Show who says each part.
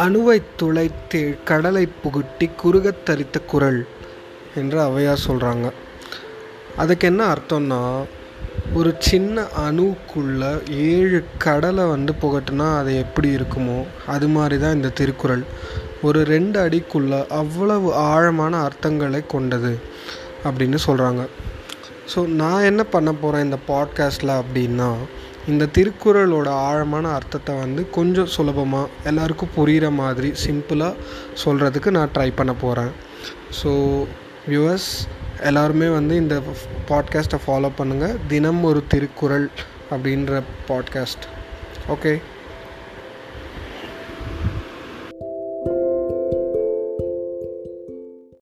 Speaker 1: அணுவைத் துளைத்தே கடலை புகுட்டி குறுகத் தரித்த குரல் என்று ஔவையார் சொல்கிறாங்க அதுக்கு என்ன அர்த்தம்னா ஒரு சின்ன அணுக்குள்ள ஏழு கடலை வந்து புகட்டுனா அது எப்படி இருக்குமோ அது மாதிரி தான் இந்த திருக்குறள். ஒரு ரெண்டு அடிக்குள்ள அவ்வளவு ஆழமான அர்த்தங்களை கொண்டது அப்படின்னு சொல்கிறாங்க ஸோ நான் என்ன பண்ண போகிறேன் இந்த பாட்காஸ்ட்டில் அப்படின்னா இந்த திருக்குறளோட ஆழமான அர்த்தத்தை வந்து கொஞ்சம் சுலபமாக எல்லாருக்கும் புரிகிற மாதிரி சிம்பிளாக சொல்கிறதுக்கு நான் ட்ரை பண்ண போகிறேன் ஸோ வியூவர்ஸ் எல்லாருமே வந்து இந்த பாட்காஸ்ட்டை ஃபாலோ பண்ணுங்கள் தினம் ஒரு திருக்குறள் அப்படின்ற பாட்காஸ்ட் ஓகே